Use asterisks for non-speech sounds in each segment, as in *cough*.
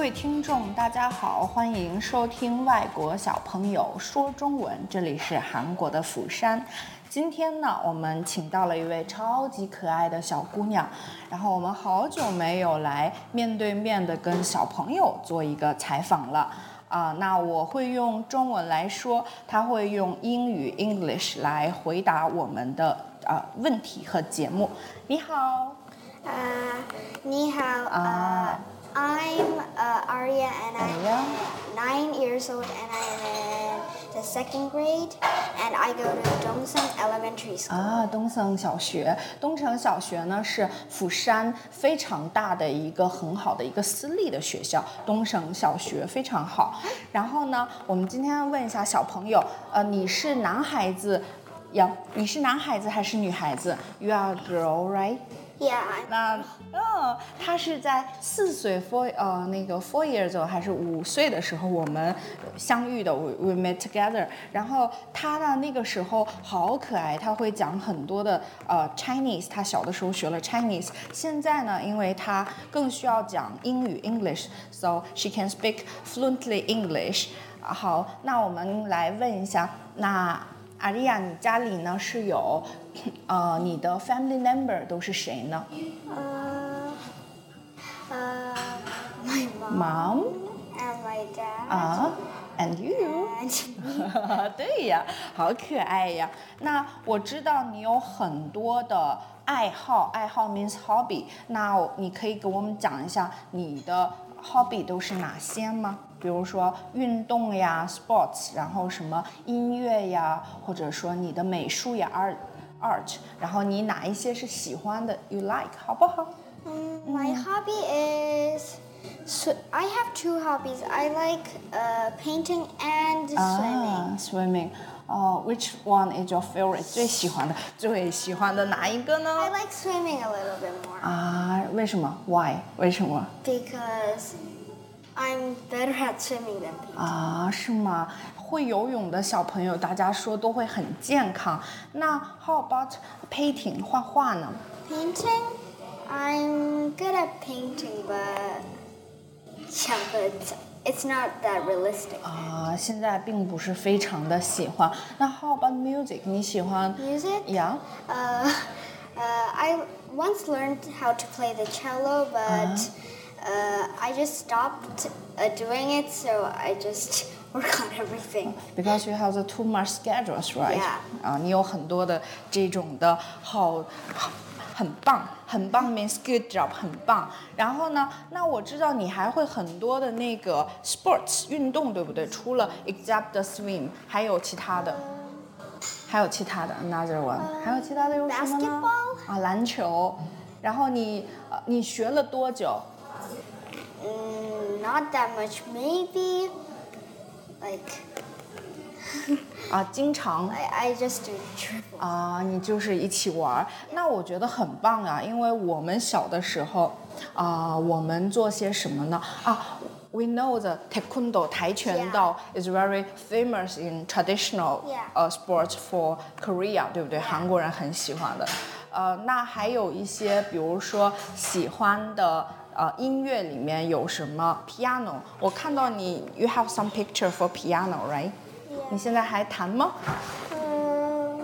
各位听众，大家好，欢迎收听外国小朋友说中文，这里是韩国的釜山。今天呢，我们请到了一位超级可爱的小姑娘，然后我们好久没有来面对面的跟小朋友做一个采访了啊。那我会用中文来说，她会用英语 English 来回答我们的啊问题和节目。你好，啊，你好啊 uh, Arya and Arya. I'm nine years old and I'm in the second grade and I go to Dongsan Elementary School. 啊，东森小学，东城小学呢是釜山非常大的一个很好的一个私立的学校，东城小学非常好。然后呢，我们今天问一下小朋友，呃，你是男孩子呀？你是男孩子还是女孩子？You are a girl, right？ 那嗯，他是在四岁 four 呃那个 four years old 还是五岁的时候我们相遇的，we we met together。然后他呢那个时候好可爱，他会讲很多的呃 Chinese，他小的时候学了 Chinese。现在呢，因为他更需要讲英语 English，so she can speak fluently English。好，那我们来问一下，那阿丽亚，你家里呢是有，*clears throat* 呃，你的 family member 都是谁呢？呃呃，my mom and my dad and you。*laughs* 对呀，好可爱呀。那我知道你有很多的爱好，爱好 means hobby。那你可以给我们讲一下你的 hobby 都是哪些吗？比如说运动呀，sports，然后什么音乐呀，或者说你的美术呀，art art，然后你哪一些是喜欢的，you like，好不好？ Um, my hobby is. So I have two hobbies. I like uh, painting and swimming. 啊，swimming。哦、w h i c h one is your favorite？最喜欢的，最喜欢的哪一个呢？ I like swimming a little bit more. 啊，为什么？Why？为什么？ because I'm better at swimming than painting. 啊，是吗？会游泳的小朋友，大家说都会很健康。那 How about painting？画画呢？ Painting, I'm good at painting, but yeah, but it's not that realistic. 啊，现在并不是非常的喜欢。那 How about music？你喜欢 Music? 呀？ Uh, *laughs* uh, I once learned how to play the cello, but uh, I just stopped uh, doing it, so I just *laughs* work on everything. Because you have the too much schedules, right? Yeah. 啊，你有很多的这种的好，好很棒，很棒 means good job，很棒。然后呢，那我知道你还会很多的那个 sports 运动，对不对？除了 except the swim，还有其他的，还有其他的 another one，还有其他的有什么呢 Basketball？啊，篮球。然后你呃，你学了多久？ Mm, not that much, maybe like *laughs* 啊，经常 I, I just do dribble. 啊，你就是一起玩儿，那我觉得很棒啊，因为我们小的时候啊，我们做些什么呢？啊，we know the taekwondo 跆拳道 is very famous in traditional Yeah. 呃 sports for Korea，对不对？韩国人很喜欢的。呃，那还有一些，比如说喜欢的 呃音乐里面有什么 piano？我看到你 you have some picture for piano，right？你现在还弹吗？Um,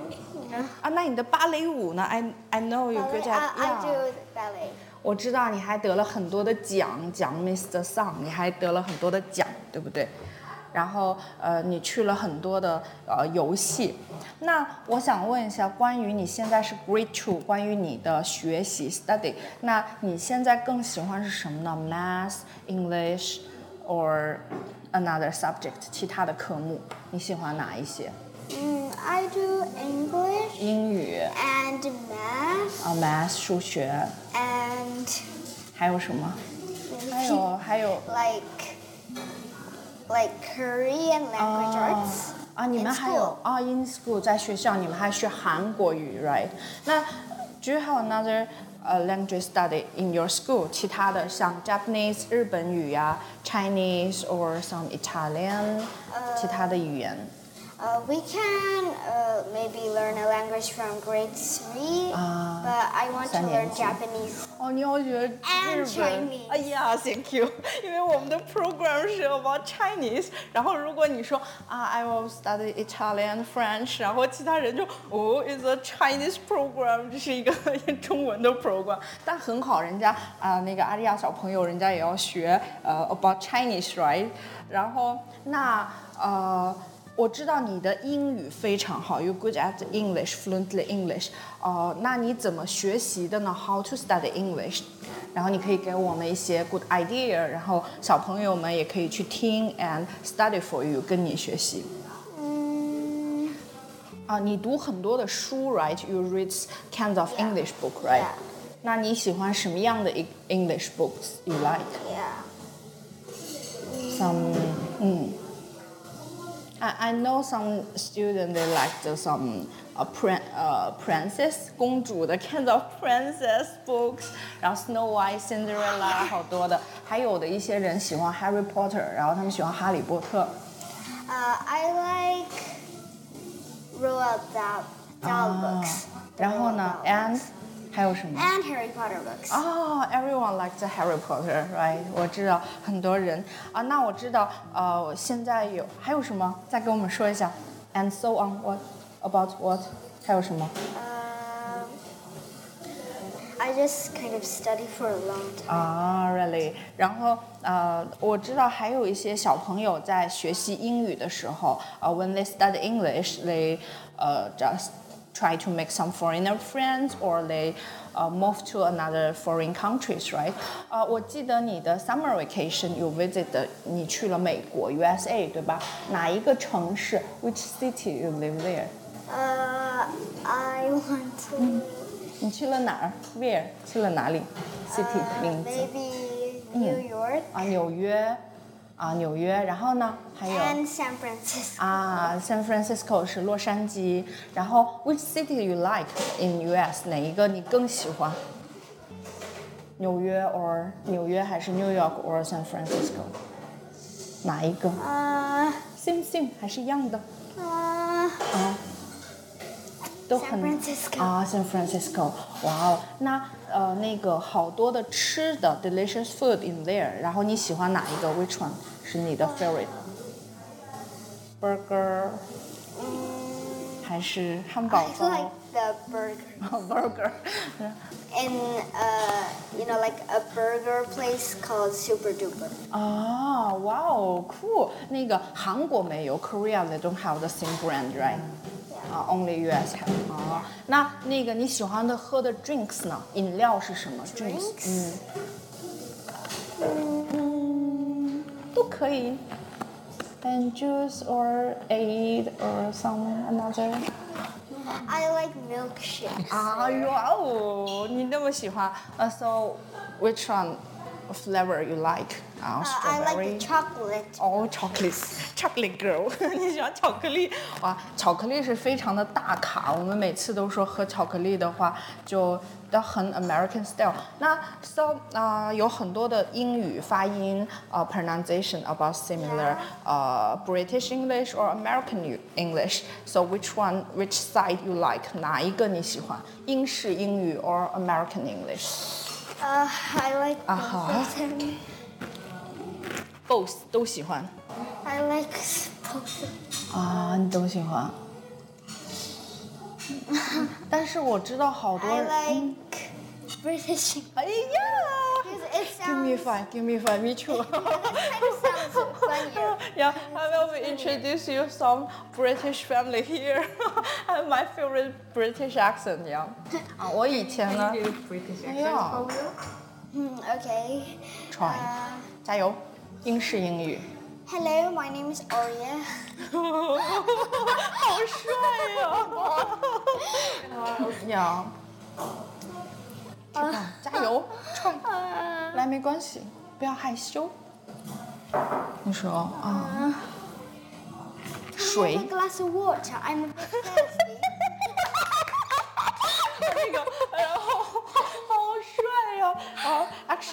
no. 啊，那你的芭蕾舞呢？I I know you good Ballet, at I, I。do ballet. 我知道你还得了很多的奖，奖 Mr. Song，你还得了很多的奖，对不对？然后呃，你去了很多的呃游戏。那我想问一下，关于你现在是 Grade Two，关于你的学习 study，那你现在更喜欢是什么呢？Math、English or another subject？其他的科目你喜欢哪一些？ Mm, I do English 英语 and math 啊，Math 数学， and 还有什么？还有还有 like like Korean language arts. 啊，你们 in 还有 school. 啊，in school 在学校你们还学韩国语，right？那 do you have another 呃 language study in your school？其他的像 Japanese 日本语呀，Chinese or some Italian，其他的语言 uh, we can uh, maybe learn a language from grade three, uh, but I want to learn Japanese. Oh, you want to learn Chinese? Uh, Aria, thank you. *laughs* Because our program is about Chinese. Then, if you say, "I will study Italian, French," then other people say, "Oh, it's a Chinese program. *laughs* This is a Chinese program." But it's good. The Aria 小朋友 also wants to program，这是一个中文的 *laughs* program。但很好，人家啊那个阿丽雅小朋友，人家也要学呃 about Chinese，right？然后那呃。我知道你的英语非常好，you good at English, fluently English。呃，那你怎么学习的呢？How to study English？然后你可以给我们一些 good idea，然后小朋友们也可以去听 and study for you，跟你学习。 Mm, 啊，你读很多的书，right？You read kinds of English book, right？ Yeah. 那你喜欢什么样的 Eng- English books you like？ yeah. some mm. I, I know some student they like the some uh, prin, uh, princess 公主的 kinds of princess books，然后 Snow White、Cinderella 好多的，还有的一些人喜欢 Harry Potter，然后他们喜欢哈利波特。 Uh, I like Roald Dahl, Dahl Ah. books. 然后呢 Roald Dahl ，and books. 还有什么？ and Harry Potter books. 哦、e v e r y o n e likes Harry Potter，right？我知道很多人啊，那我知道，呃，现在有还有什么？再给我们说一下。And so on what about what？还有什么？ Um, I just kind of study for a long time. 啊、r e a l l y 然后呃，我知道还有一些小朋友在学习英语的时候，呃，when they study English，they 呃 just try to make some foreigner friends or they uh, move to another foreign countries, right? 呃，我记得你的 summer vacation you visit 你去了美国 USA 对吧？哪一个城市？Which city you live there？ Uh, I want to 你去了哪儿？Where？去了哪里？City uh, 名字？ maybe New York 啊，纽约， 啊，纽约，然后呢，还有 and San Francisco. 啊，San Francisco 是洛杉矶，然后 Which city you like in US？哪一个你更喜欢？纽约 or 纽约还是 New York or San Francisco？哪一个 Uh,？Same same 还是一样的 uh, 啊？都 San 很 Francisco. 啊，San Francisco，哇哦，那呃那个好多的吃的 delicious food in there，然后你喜欢哪一个？Which one 是你的 favorite？Burger 还是汉堡 I 包 like the burger. *laughs* ？Burger， In uh, you know, like a burger place called Super Duper. 啊，哇哦，cool，那个韩国没有，Korea they don't have the same brand，right？ 啊，only US have 啊。那那个你喜欢的喝的 drinks 呢？饮料是什么 Drinks? 嗯嗯，都可以。And juice or aid or some another。 I like milkshakes. 啊，哇哦，你那么喜欢呃，so which one flavor you like？ 啊 Uh, I like ，strawberry the。chocolate. 哦、c h o c o l a t e chocolate girl，你喜欢巧克力？哇，巧克力是非常的大卡，我们每次都说喝巧克力的话，就都很 *laughs* American style。那 so 啊、有很多的英语发音啊、pronunciation about similar 呃、British English or American English。So which one, which side you like？哪一个你喜欢？英式英语 or American English？ Uh, I like both Uh-huh. of them. Both 都喜欢 I like both. them. 啊，你都喜欢。但是我知道好多 I 人。like British. 哎呀 Give me five, give me five, me too. Yeah, I will introduce you some British family here. I have my favorite British accent, yeah. 啊，我以前呢，British 哎 accent 呀 for you? Hmm, okay. try，Uh, 加油，英式英语。hello, my name is Oria. 好帅呀！呀，挺棒，加油，try，来没关系，不要害羞。你说啊水 a glass of water? I'm thirsty.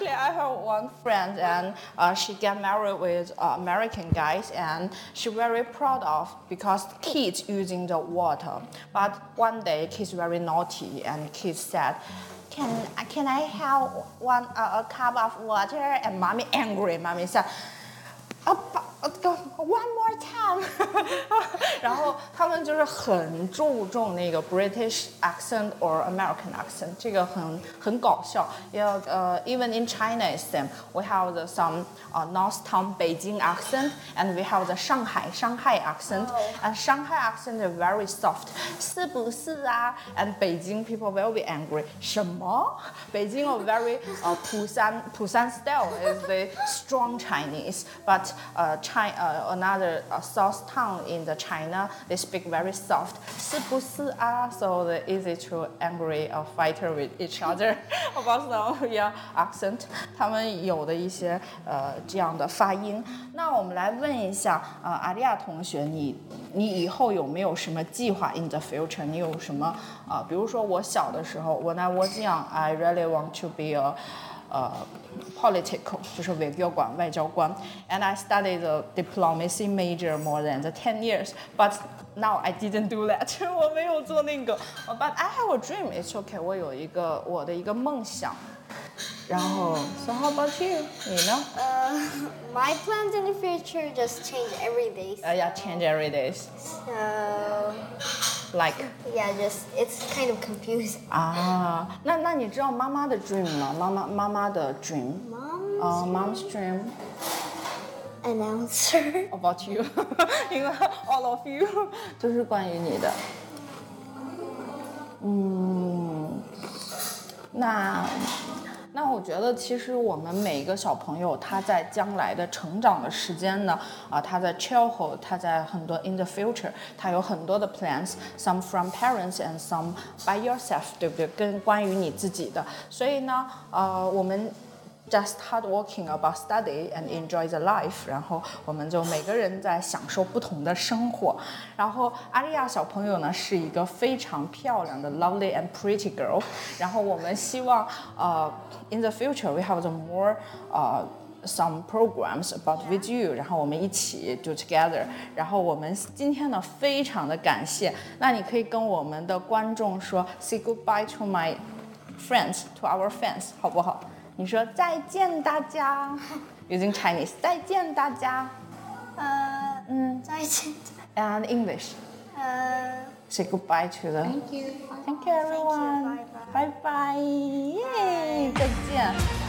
Actually, I have one friend, and uh, she got married with uh, American guys, and she very proud of because kids using the water. But one day, kids very naughty, and kids said, "Can can I have one uh, a cup of water?" And mommy angry. Mommy said. Uh, uh, one more time。*laughs* *laughs* 然后他们就是很注重那个 British accent or American accent，这个很很搞笑。要呃、uh,，even in China is same. We have the some uh, North Town Beijing accent and we have the Shanghai Shanghai accent. And Shanghai accent is very soft. 是不是啊？And Beijing people will be angry. 什么？北京 a very 呃、uh, 釜山釜山 style is the strong Chinese, but uh, China, uh, another uh, south town in the China, China, they speak very soft. 是不是啊? So they're easy to angry or fight with each other about some yeah accent. 他们有的一些呃这样的发音。那我们来问一下，呃，阿丽雅同学，你你以后有没有什么计划？In the future，你有什么啊、呃？比如说我小的时候，When I was young, I really want to be a uh, political，就是外交官、外交官。And I studied the diplomacy major more than the ten years, but now I didn't do that 我没有做那个。But I *laughs* have a dream. It's okay. 我有一个我的一个梦想。然后，So how about you？你呢？呃、uh,，My *laughs* plans in the future just change every day. Uh, yeah, change every day. So. Like. Yeah, just it's kind of confusing. *laughs* 啊，那那你知道妈妈的 dream 吗？妈妈妈妈的 dream。 Mom's 呃、uh,，mom's dream announcer. *laughs* about you，*laughs* 因为 all of you 就是关于你的。嗯，那那 我觉得其实我们每一个小朋友他在将来的成长的时间呢，啊，他在 childhood，他在很多 in the future，他有很多的 plans，some from parents and some by yourself，对不对？跟关于你自己的，所以呢，呃，我们。just hard working about study and enjoy the life。然后我们就每个人在享受不同的生活。然后阿丽雅小朋友呢是一个非常漂亮的 lovely and pretty girl. 然后我们希望呃 in the future we have the more 呃。some programs about with you，然后我们一起 do together。然后我们今天呢，非常的感谢。那你可以跟我们的观众说 say goodbye to my friends, to our fans，好不好？你说再见，大家。Using Chinese，再见大家。呃，嗯，再见。And English。呃，Say goodbye to the。Thank you。Thank you, everyone. Bye bye. Bye bye. 再见。